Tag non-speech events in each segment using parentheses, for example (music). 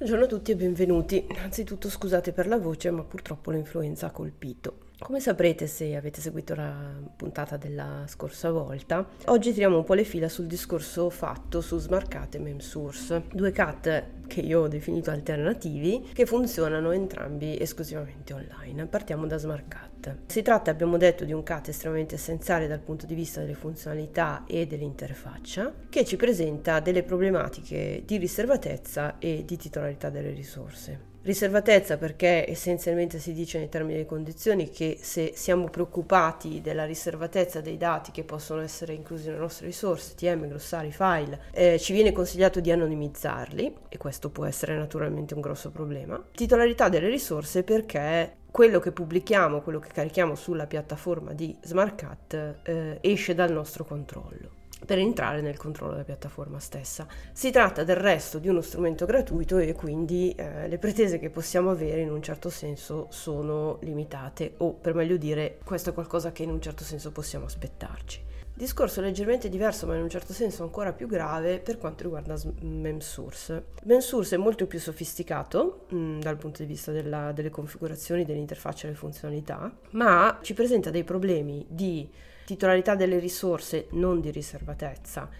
Buongiorno a tutti e benvenuti. Anzitutto scusate per la voce, ma purtroppo l'influenza ha colpito. Come saprete se avete seguito la puntata della scorsa volta, oggi tiriamo un po' le fila sul discorso fatto su Smart e MemSource, due cat che io ho definito alternativi che funzionano entrambi esclusivamente online. Partiamo da Smart Si tratta, abbiamo detto, di un cat estremamente essenziale dal punto di vista delle funzionalità e dell'interfaccia, che ci presenta delle problematiche di riservatezza e di titolarità delle risorse. Riservatezza perché essenzialmente si dice nei termini delle condizioni che se siamo preoccupati della riservatezza dei dati che possono essere inclusi nelle nostre risorse, TM, glossari, file, eh, ci viene consigliato di anonimizzarli e questo può essere naturalmente un grosso problema. Titolarità delle risorse perché quello che pubblichiamo, quello che carichiamo sulla piattaforma di SmartCat eh, esce dal nostro controllo per entrare nel controllo della piattaforma stessa. Si tratta del resto di uno strumento gratuito e quindi eh, le pretese che possiamo avere in un certo senso sono limitate o per meglio dire questo è qualcosa che in un certo senso possiamo aspettarci. Discorso leggermente diverso ma in un certo senso ancora più grave per quanto riguarda MemSource. MemSource è molto più sofisticato mh, mm, dal punto di vista della, delle configurazioni, dell'interfaccia e delle funzionalità, ma ci presenta dei problemi di titolarità delle risorse, non di riservatezza,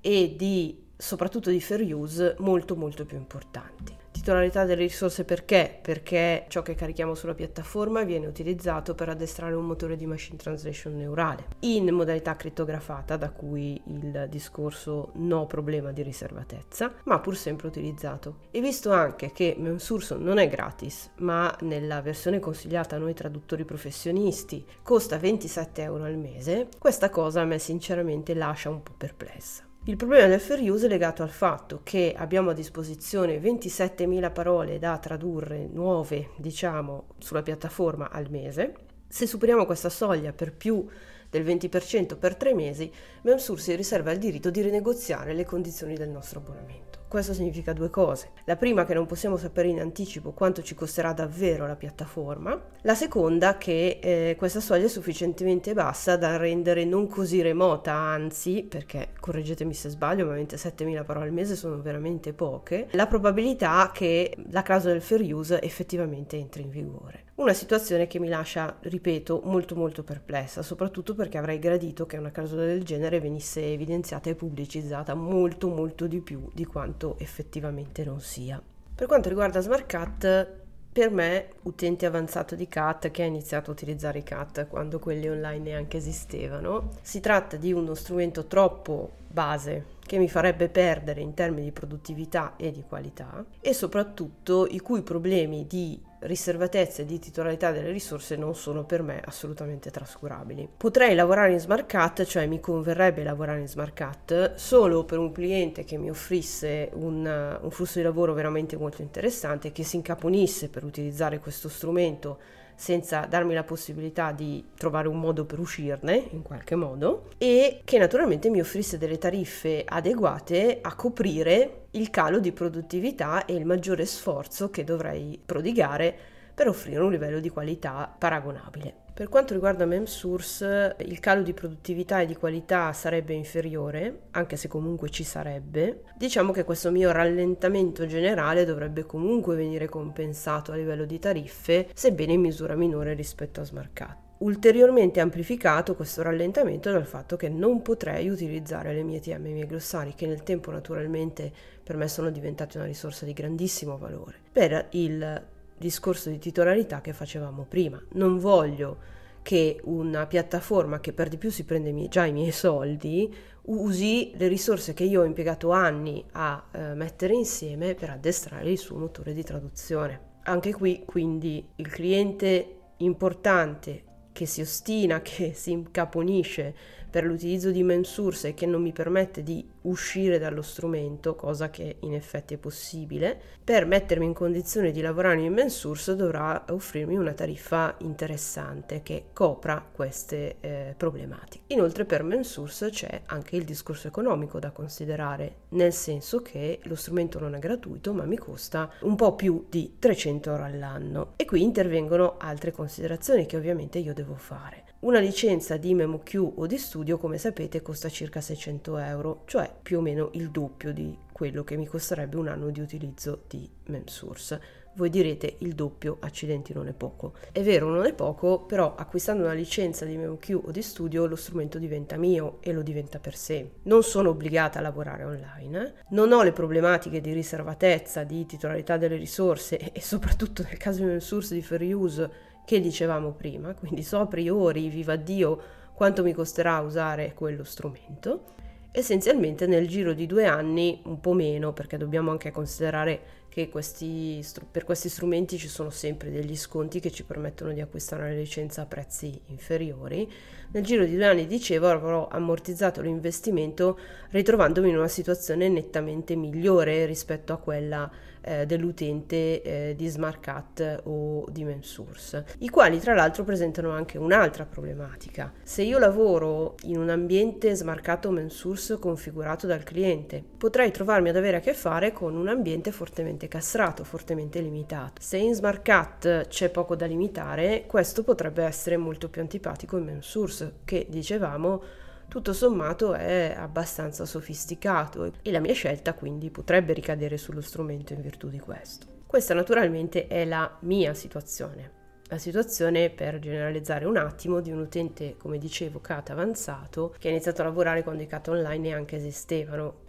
e di soprattutto di fair use molto molto più importanti titolarità delle risorse perché? Perché ciò che carichiamo sulla piattaforma viene utilizzato per addestrare un motore di machine translation neurale in modalità crittografata, da cui il discorso no problema di riservatezza, ma pur sempre utilizzato. E visto anche che MemSource non è gratis, ma nella versione consigliata a noi traduttori professionisti costa 27 euro al mese, questa cosa a me sinceramente lascia un po' perplessa. Il problema del fair use è legato al fatto che abbiamo a disposizione 27.000 parole da tradurre nuove, diciamo, sulla piattaforma al mese. Se superiamo questa soglia per più del 20% per tre mesi, MemSource riserva il diritto di rinegoziare le condizioni del nostro abbonamento. Questo significa due cose. La prima che non possiamo sapere in anticipo quanto ci costerà davvero la piattaforma. La seconda che eh, questa soglia è sufficientemente bassa da rendere non così remota, anzi, perché correggetemi se sbaglio, ma 27.000 parole al mese sono veramente poche, la probabilità che la clausola del fair use effettivamente entri in vigore. Una situazione che mi lascia, ripeto, molto molto perplessa, soprattutto perché avrei gradito che una clausola del genere venisse evidenziata e pubblicizzata molto molto di più di quanto effettivamente non sia. Per quanto riguarda SmartCat, per me, utente avanzato di CAT che ha iniziato a utilizzare i CAT quando quelli online neanche esistevano, si tratta di uno strumento troppo base che mi farebbe perdere in termini di produttività e di qualità e soprattutto i cui problemi di riservatezza e di titolarità delle risorse non sono per me assolutamente trascurabili. Potrei lavorare in Smart Cut, cioè mi converrebbe lavorare in Smart Cut solo per un cliente che mi offrisse un, un flusso di lavoro veramente molto interessante, che si incaponisse per utilizzare questo strumento senza darmi la possibilità di trovare un modo per uscirne in qualche modo e che naturalmente mi offrisse delle tariffe adeguate a coprire il calo di produttività e il maggiore sforzo che dovrei prodigare per offrire un livello di qualità paragonabile. Per quanto riguarda MemSource, il calo di produttività e di qualità sarebbe inferiore, anche se comunque ci sarebbe. Diciamo che questo mio rallentamento generale dovrebbe comunque venire compensato a livello di tariffe, sebbene in misura minore rispetto a SmartCat ulteriormente amplificato questo rallentamento dal fatto che non potrei utilizzare le mie TM e i miei glossari, che nel tempo naturalmente per me sono diventati una risorsa di grandissimo valore, per il discorso di titolarità che facevamo prima. Non voglio che una piattaforma che per di più si prende già i miei soldi usi le risorse che io ho impiegato anni a eh, mettere insieme per addestrare il suo motore di traduzione. Anche qui quindi il cliente importante che si ostina, (laughs) che si incaponisce per l'utilizzo di MemSource e che non mi permette di uscire dallo strumento, cosa che in effetti è possibile, per mettermi in condizione di lavorare in MemSource dovrà offrirmi una tariffa interessante che copra queste eh, problematiche. Inoltre per MemSource c'è anche il discorso economico da considerare, nel senso che lo strumento non è gratuito ma mi costa un po' più di 300 euro all'anno e qui intervengono altre considerazioni che ovviamente io devo fare. Una licenza di MemoQ o di studio, come sapete, costa circa 600 euro, cioè più o meno il doppio di quello che mi costerebbe un anno di utilizzo di MemSource. Voi direte il doppio, accidenti non è poco. È vero, non è poco, però acquistando una licenza di MemoQ o di studio lo strumento diventa mio e lo diventa per sé. Non sono obbligata a lavorare online, non ho le problematiche di riservatezza, di titolarità delle risorse e soprattutto nel caso di MemSource di fair use che dicevamo prima, quindi so a priori, viva Dio, quanto mi costerà usare quello strumento. Essenzialmente nel giro di due anni, un po' meno, perché dobbiamo anche considerare che questi, per questi strumenti ci sono sempre degli sconti che ci permettono di acquistare la licenza a prezzi inferiori. Nel giro di due anni, dicevo, avrò ammortizzato l'investimento ritrovandomi in una situazione nettamente migliore rispetto a quella eh, dell'utente eh, di SmartCat o di MemSource, i quali tra l'altro presentano anche un'altra problematica. Se io lavoro in un ambiente SmartCat o MemSource configurato dal cliente, potrei trovarmi ad avere a che fare con un ambiente fortemente castrato, fortemente limitato. Se in SmartCat c'è poco da limitare, questo potrebbe essere molto più antipatico in MemSource, che dicevamo tutto sommato è abbastanza sofisticato e la mia scelta quindi potrebbe ricadere sullo strumento in virtù di questo. Questa naturalmente è la mia situazione. La situazione, per generalizzare un attimo, di un utente, come dicevo, CAT avanzato, che ha iniziato a lavorare quando i CAT online neanche esistevano,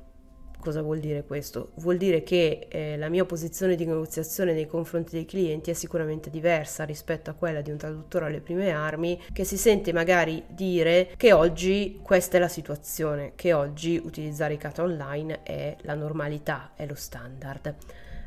Cosa vuol dire questo? Vuol dire che eh, la mia posizione di negoziazione nei confronti dei clienti è sicuramente diversa rispetto a quella di un traduttore alle prime armi che si sente magari dire che oggi questa è la situazione, che oggi utilizzare i CAT online è la normalità, è lo standard.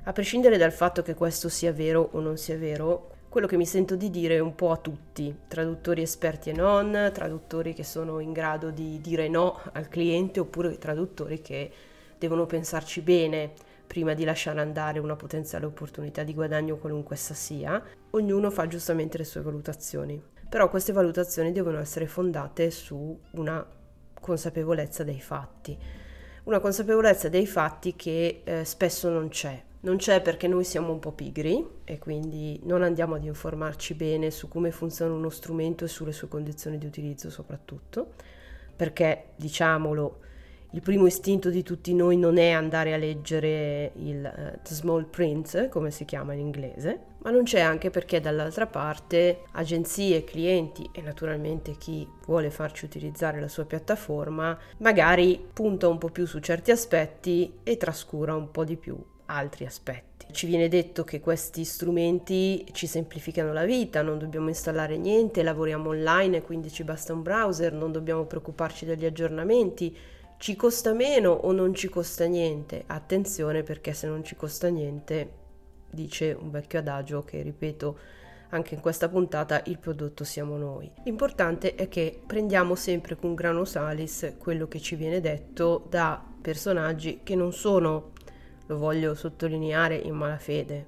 A prescindere dal fatto che questo sia vero o non sia vero, quello che mi sento di dire un po' a tutti, traduttori esperti e non, traduttori che sono in grado di dire no al cliente oppure traduttori che devono pensarci bene prima di lasciare andare una potenziale opportunità di guadagno qualunque essa sia, ognuno fa giustamente le sue valutazioni. Però queste valutazioni devono essere fondate su una consapevolezza dei fatti. Una consapevolezza dei fatti che eh, spesso non c'è. Non c'è perché noi siamo un po' pigri e quindi non andiamo ad informarci bene su come funziona uno strumento e sulle sue condizioni di utilizzo soprattutto, perché diciamolo, il primo istinto di tutti noi non è andare a leggere il uh, small print, come si chiama in inglese, ma non c'è anche perché dall'altra parte agenzie, clienti e naturalmente chi vuole farci utilizzare la sua piattaforma magari punta un po' più su certi aspetti e trascura un po' di più altri aspetti. Ci viene detto che questi strumenti ci semplificano la vita, non dobbiamo installare niente, lavoriamo online, quindi ci basta un browser, non dobbiamo preoccuparci degli aggiornamenti ci costa meno o non ci costa niente? Attenzione perché se non ci costa niente, dice un vecchio adagio che ripeto anche in questa puntata, il prodotto siamo noi. L'importante è che prendiamo sempre con grano salis quello che ci viene detto da personaggi che non sono, lo voglio sottolineare, in malafede,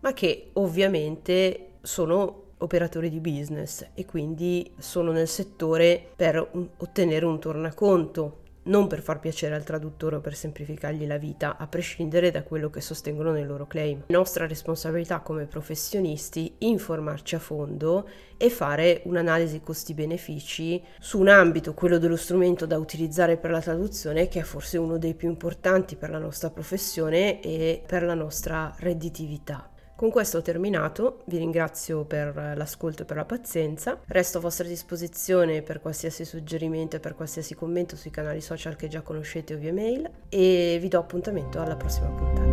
ma che ovviamente sono operatori di business e quindi sono nel settore per ottenere un tornaconto non per far piacere al traduttore o per semplificargli la vita, a prescindere da quello che sostengono nei loro claim. Nostra responsabilità come professionisti informarci a fondo e fare un'analisi costi-benefici su un ambito, quello dello strumento da utilizzare per la traduzione, che è forse uno dei più importanti per la nostra professione e per la nostra redditività. Con questo ho terminato, vi ringrazio per l'ascolto e per la pazienza, resto a vostra disposizione per qualsiasi suggerimento e per qualsiasi commento sui canali social che già conoscete o via mail e vi do appuntamento alla prossima puntata.